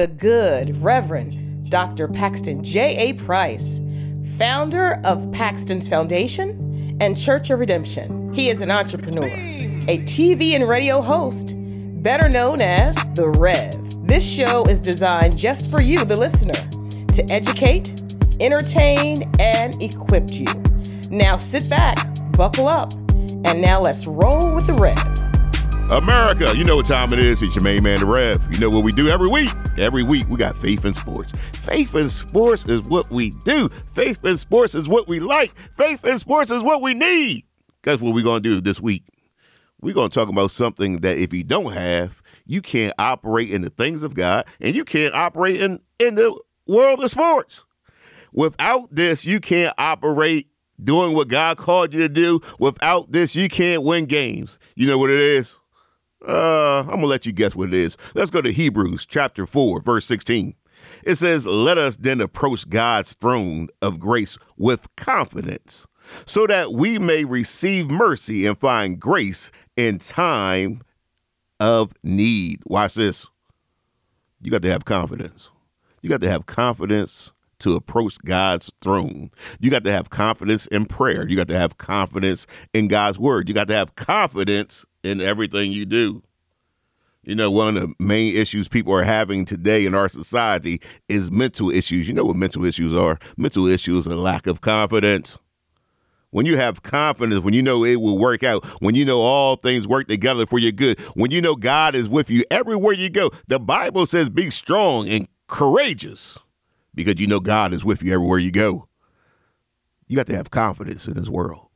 the good Reverend Dr. Paxton J.A. Price, founder of Paxton's Foundation and Church of Redemption. He is an entrepreneur, a TV and radio host, better known as The Rev. This show is designed just for you, the listener, to educate, entertain, and equip you. Now sit back, buckle up, and now let's roll with the Rev. America, you know what time it is. It's your main man, the Rev. You know what we do every week? Every week, we got faith in sports. Faith in sports is what we do. Faith in sports is what we like. Faith in sports is what we need. Guess what we're going to do this week? We're going to talk about something that if you don't have, you can't operate in the things of God and you can't operate in, in the world of sports. Without this, you can't operate doing what God called you to do. Without this, you can't win games. You know what it is? Uh, I'm going to let you guess what it is. Let's go to Hebrews chapter 4, verse 16. It says, Let us then approach God's throne of grace with confidence, so that we may receive mercy and find grace in time of need. Watch this. You got to have confidence. You got to have confidence to approach God's throne. You got to have confidence in prayer. You got to have confidence in God's word. You got to have confidence in everything you do. You know, one of the main issues people are having today in our society is mental issues. You know what mental issues are? Mental issues are lack of confidence. When you have confidence, when you know it will work out, when you know all things work together for your good, when you know God is with you everywhere you go, the Bible says be strong and courageous because you know God is with you everywhere you go. You got to have confidence in this world.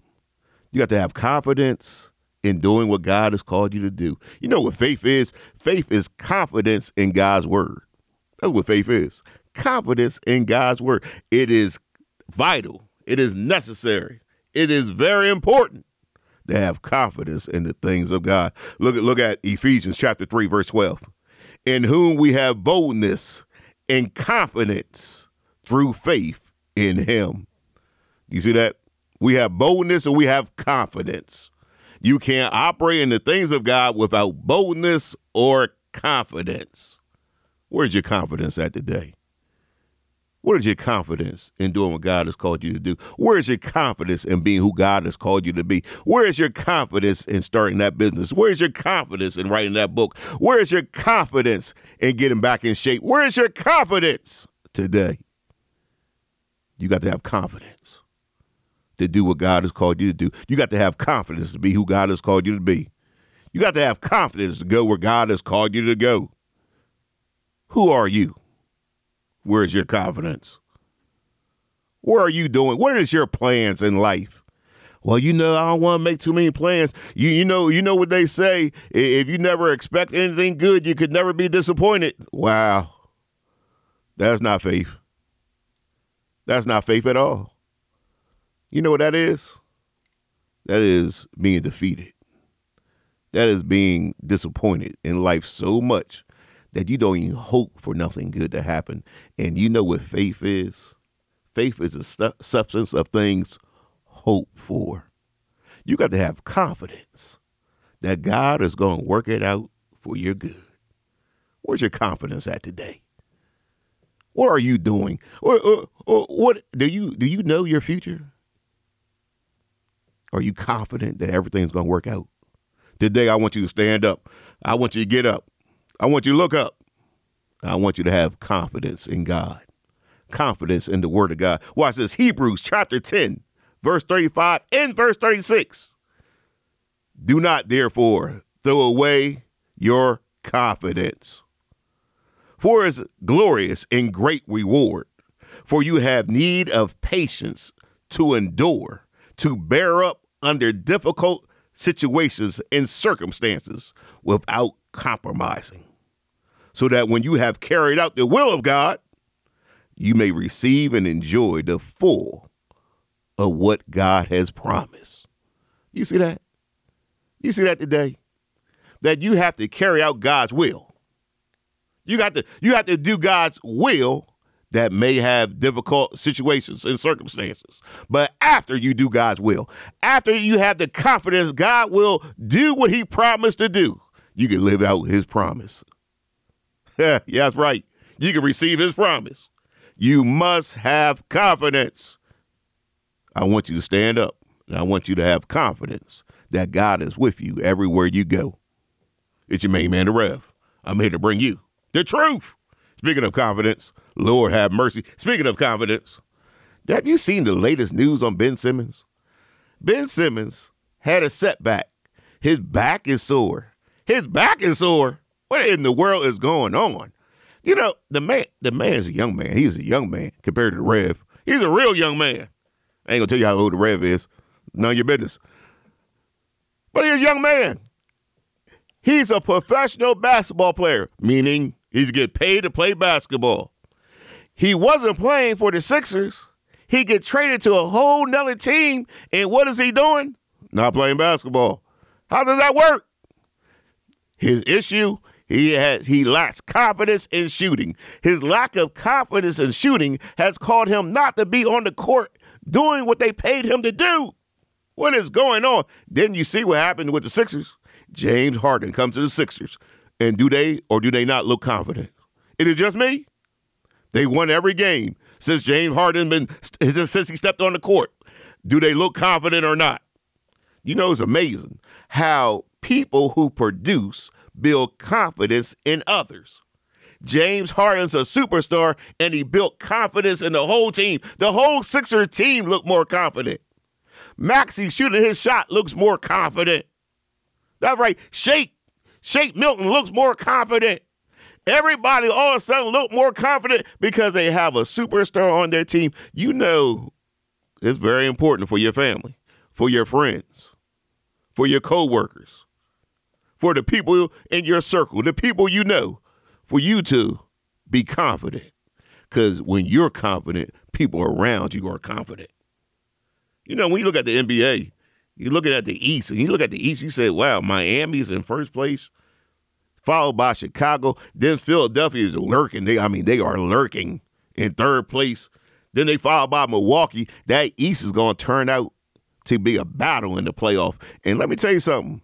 You got to have confidence in doing what God has called you to do. You know what faith is? Faith is confidence in God's word. That's what faith is. Confidence in God's word. It is vital. It is necessary. It is very important to have confidence in the things of God. Look at look at Ephesians chapter 3 verse 12. In whom we have boldness and confidence through faith in him. You see that? We have boldness and we have confidence. You can't operate in the things of God without boldness or confidence. Where's your confidence at today? What is your confidence in doing what God has called you to do? Where is your confidence in being who God has called you to be? Where is your confidence in starting that business? Where is your confidence in writing that book? Where is your confidence in getting back in shape? Where is your confidence today? You got to have confidence to do what God has called you to do. You got to have confidence to be who God has called you to be. You got to have confidence to go where God has called you to go. Who are you? Where's your confidence? Where are you doing? What is your plans in life? Well, you know, I don't want to make too many plans. You you know, you know what they say, if you never expect anything good, you could never be disappointed. Wow. That's not faith. That's not faith at all. You know what that is? That is being defeated. That is being disappointed in life so much that you don't even hope for nothing good to happen. And you know what faith is? Faith is the stu- substance of things hoped for. You got to have confidence that God is going to work it out for your good. Where's your confidence at today? What are you doing? Or, or, or what do you do you know your future? Are you confident that everything's going to work out? Today, I want you to stand up. I want you to get up. I want you to look up. I want you to have confidence in God, confidence in the Word of God. Watch this Hebrews chapter 10, verse 35 and verse 36. Do not, therefore, throw away your confidence, for it's glorious and great reward. For you have need of patience to endure, to bear up under difficult situations and circumstances without compromising, so that when you have carried out the will of God, you may receive and enjoy the full of what God has promised. You see that? You see that today? That you have to carry out God's will. You got to you have to do God's will that may have difficult situations and circumstances. But after you do God's will, after you have the confidence God will do what he promised to do, you can live out his promise. yeah, that's right. you can receive his promise. You must have confidence. I want you to stand up and I want you to have confidence that God is with you everywhere you go. It's your main man, the Rev. I'm here to bring you the truth. Speaking of confidence, Lord have mercy. Speaking of confidence, have you seen the latest news on Ben Simmons? Ben Simmons had a setback. His back is sore. His back is sore. What in the world is going on? You know, the man, the man's a young man. He's a young man compared to the Rev. He's a real young man. I ain't gonna tell you how old the Rev is. None of your business. But he's a young man. He's a professional basketball player, meaning he's get paid to play basketball. He wasn't playing for the Sixers. He get traded to a whole nother team, and what is he doing? Not playing basketball. How does that work? His issue, he has he lacks confidence in shooting. His lack of confidence in shooting has caused him not to be on the court doing what they paid him to do. What is going on? Then you see what happened with the Sixers. James Harden comes to the Sixers. And do they or do they not look confident? It is just me. They won every game since James Harden been since he stepped on the court. Do they look confident or not? You know, it's amazing how people who produce build confidence in others. James Harden's a superstar and he built confidence in the whole team. The whole Sixer team looked more confident. Maxey shooting his shot looks more confident. That's right. Shake, Shake Milton looks more confident. Everybody all of a sudden look more confident because they have a superstar on their team. You know, it's very important for your family, for your friends, for your coworkers, for the people in your circle, the people you know, for you to be confident. Because when you're confident, people around you are confident. You know, when you look at the NBA, you're looking at the East, and you look at the East, you say, wow, Miami's in first place, followed by Chicago. Then Philadelphia is lurking. They, I mean, they are lurking in third place. Then they followed by Milwaukee. That East is going to turn out to be a battle in the playoff. And let me tell you something.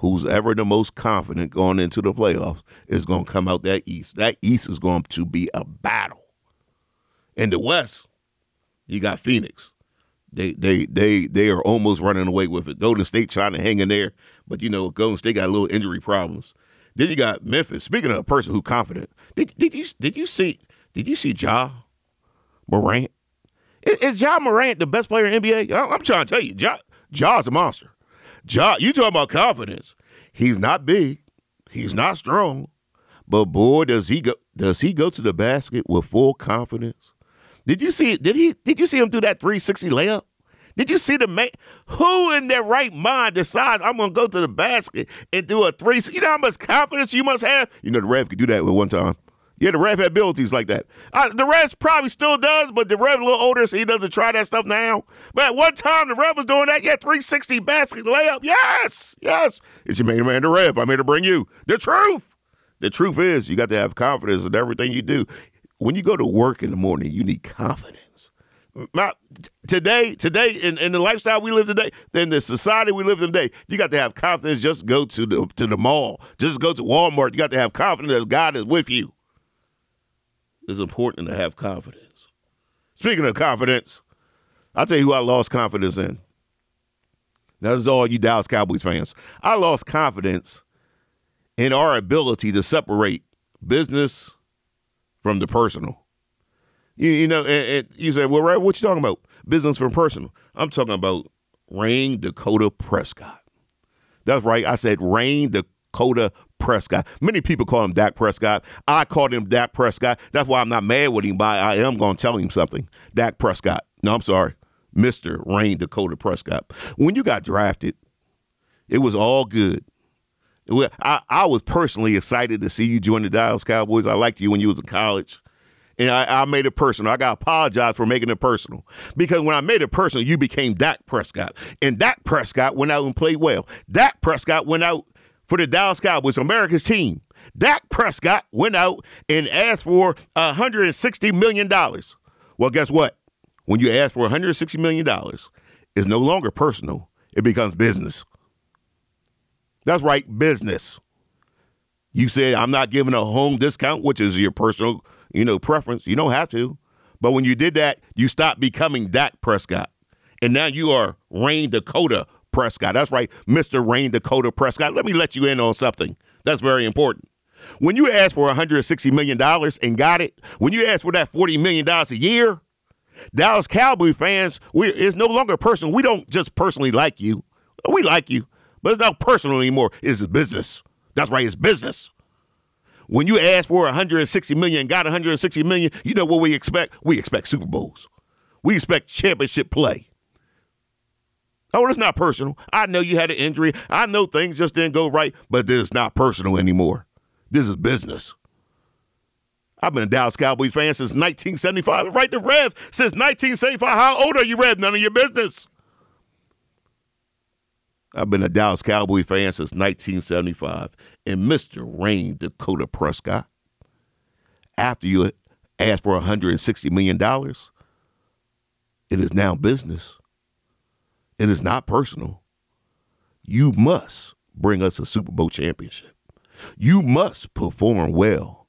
Who's ever the most confident going into the playoffs is going to come out that East. That East is going to be a battle. In the West, you got Phoenix. They they they they are almost running away with it. Golden State trying to hang in there, but you know Golden State got a little injury problems. Then you got Memphis. Speaking of a person who confident, did, did you did you see did you see Ja Morant? Is, is Ja Morant the best player in NBA? I'm trying to tell you, Ja Ja's a monster. Ja, you talking about confidence? He's not big, he's not strong, but boy, does he go does he go to the basket with full confidence? Did you see? Did he? Did you see him do that 360 layup? Did you see the man? Who in their right mind decides I'm going to go to the basket and do a three? You know how much confidence you must have. You know the Rev could do that with one time. Yeah, the Rev had abilities like that. Uh, the Rev probably still does, but the Rev a little older, so he doesn't try that stuff now. But at one time, the Rev was doing that. Yeah, 360 basket layup. Yes, yes. It's your main man, the Rev. I'm here to bring you the truth. The truth is, you got to have confidence in everything you do when you go to work in the morning, you need confidence. Not today, today in, in the lifestyle we live today, in the society we live in today, you got to have confidence. Just go to the to the mall. Just go to Walmart. You got to have confidence that God is with you. It's important to have confidence. Speaking of confidence, I'll tell you who I lost confidence in. That's all you Dallas Cowboys fans. I lost confidence in our ability to separate business from the personal. You, you know, and, and you say, well, right, what you talking about? Business from personal. I'm talking about Rayne Dakota Prescott. That's right. I said Rayne Dakota Prescott. Many people call him Dak Prescott. I called him Dak Prescott. That's why I'm not mad with him, but I am going to tell him something. Dak Prescott. No, I'm sorry. Mr. Rayne Dakota Prescott. When you got drafted, it was all good. I, I was personally excited to see you join the Dallas Cowboys. I liked you when you was in college. And I, I made it personal. I got to apologize for making it personal. Because when I made it personal, you became Dak Prescott. And Dak Prescott went out and played well. Dak Prescott went out for the Dallas Cowboys, America's team. Dak Prescott went out and asked for $160 million. Well, guess what? When you ask for $160 million, it's no longer personal, it becomes business. That's right, business. You said I'm not giving a home discount, which is your personal, you know, preference. You don't have to. But when you did that, you stopped becoming Dak Prescott. And now you are Rayne Dakota Prescott. That's right, Mr. Rayne Dakota Prescott. Let me let you in on something. That's very important. When you asked for $160 million and got it, when you asked for that $40 million a year, Dallas Cowboy fans, we, it's no longer personal. We don't just personally like you. We like you, but it's not personal anymore. It's business. That's right, it's business. When you ask for 160 million got 160 million, you know what we expect? We expect Super Bowls. We expect championship play. Oh, it's not personal. I know you had an injury. I know things just didn't go right, but this is not personal anymore. This is business. I've been a Dallas Cowboys fan since 1975. Right to Rev since 1975. How old are you, Rev? None of your business. I've been a Dallas Cowboy fan since 1975. And Mr. Rayne Dakota Prescott, after you asked for $160 million, it is now business. It is not personal. You must bring us a Super Bowl championship. You must perform well.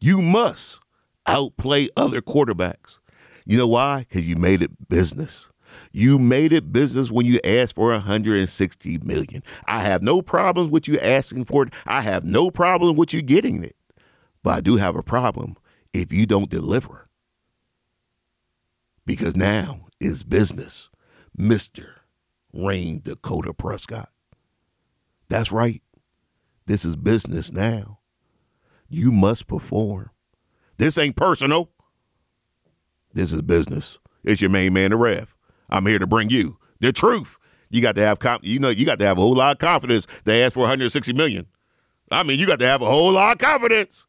You must outplay other quarterbacks. You know why? Because you made it business. You made it business when you asked for 160 million. I have no problems with you asking for it. I have no problem with you getting it. But I do have a problem if you don't deliver. Because now is business, Mr. Rayne Dakota Prescott. That's right. This is business now. You must perform. This ain't personal. This is business. It's your main man, the Rev. I'm here to bring you the truth. You got to have, you know, you got to have a whole lot of confidence. They asked for 160 million. I mean, you got to have a whole lot of confidence.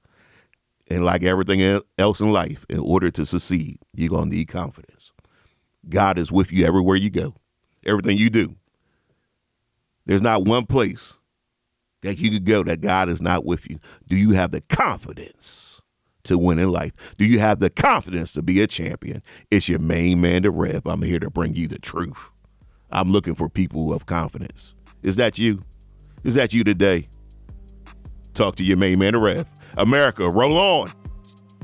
And like everything else in life, in order to succeed, you're gonna need confidence. God is with you everywhere you go, everything you do. There's not one place that you could go that God is not with you. Do you have the confidence? To win in life? Do you have the confidence to be a champion? It's your main man, the Rev. I'm here to bring you the truth. I'm looking for people of confidence. Is that you? Is that you today? Talk to your main man, the Rev. America, roll on.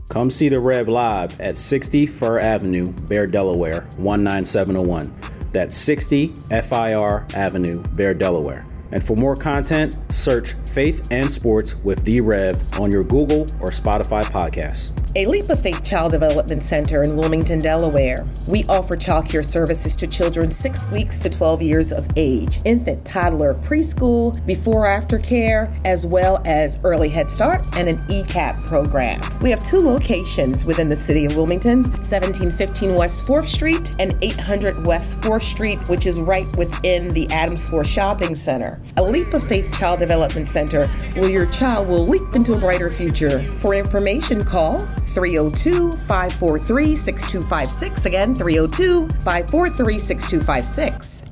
Come see the Rev live at 60 Fir Avenue, Bear, Delaware, 19701. That's 60 FIR Avenue, Bear, Delaware. And for more content, search Faith and Sports with D Rev on your Google or Spotify podcasts. A Leap of Faith Child Development Center in Wilmington, Delaware. We offer child care services to children 6 weeks to 12 years of age, infant, toddler, preschool, before after care, as well as early head start and an ECAP program. We have two locations within the city of Wilmington, 1715 West 4th Street and 800 West 4th Street, which is right within the Adams Four Shopping Center. A Leap of Faith Child Development Center where your child will leap into a brighter future. For information, call 302 543 6256. Again, 302 543 6256.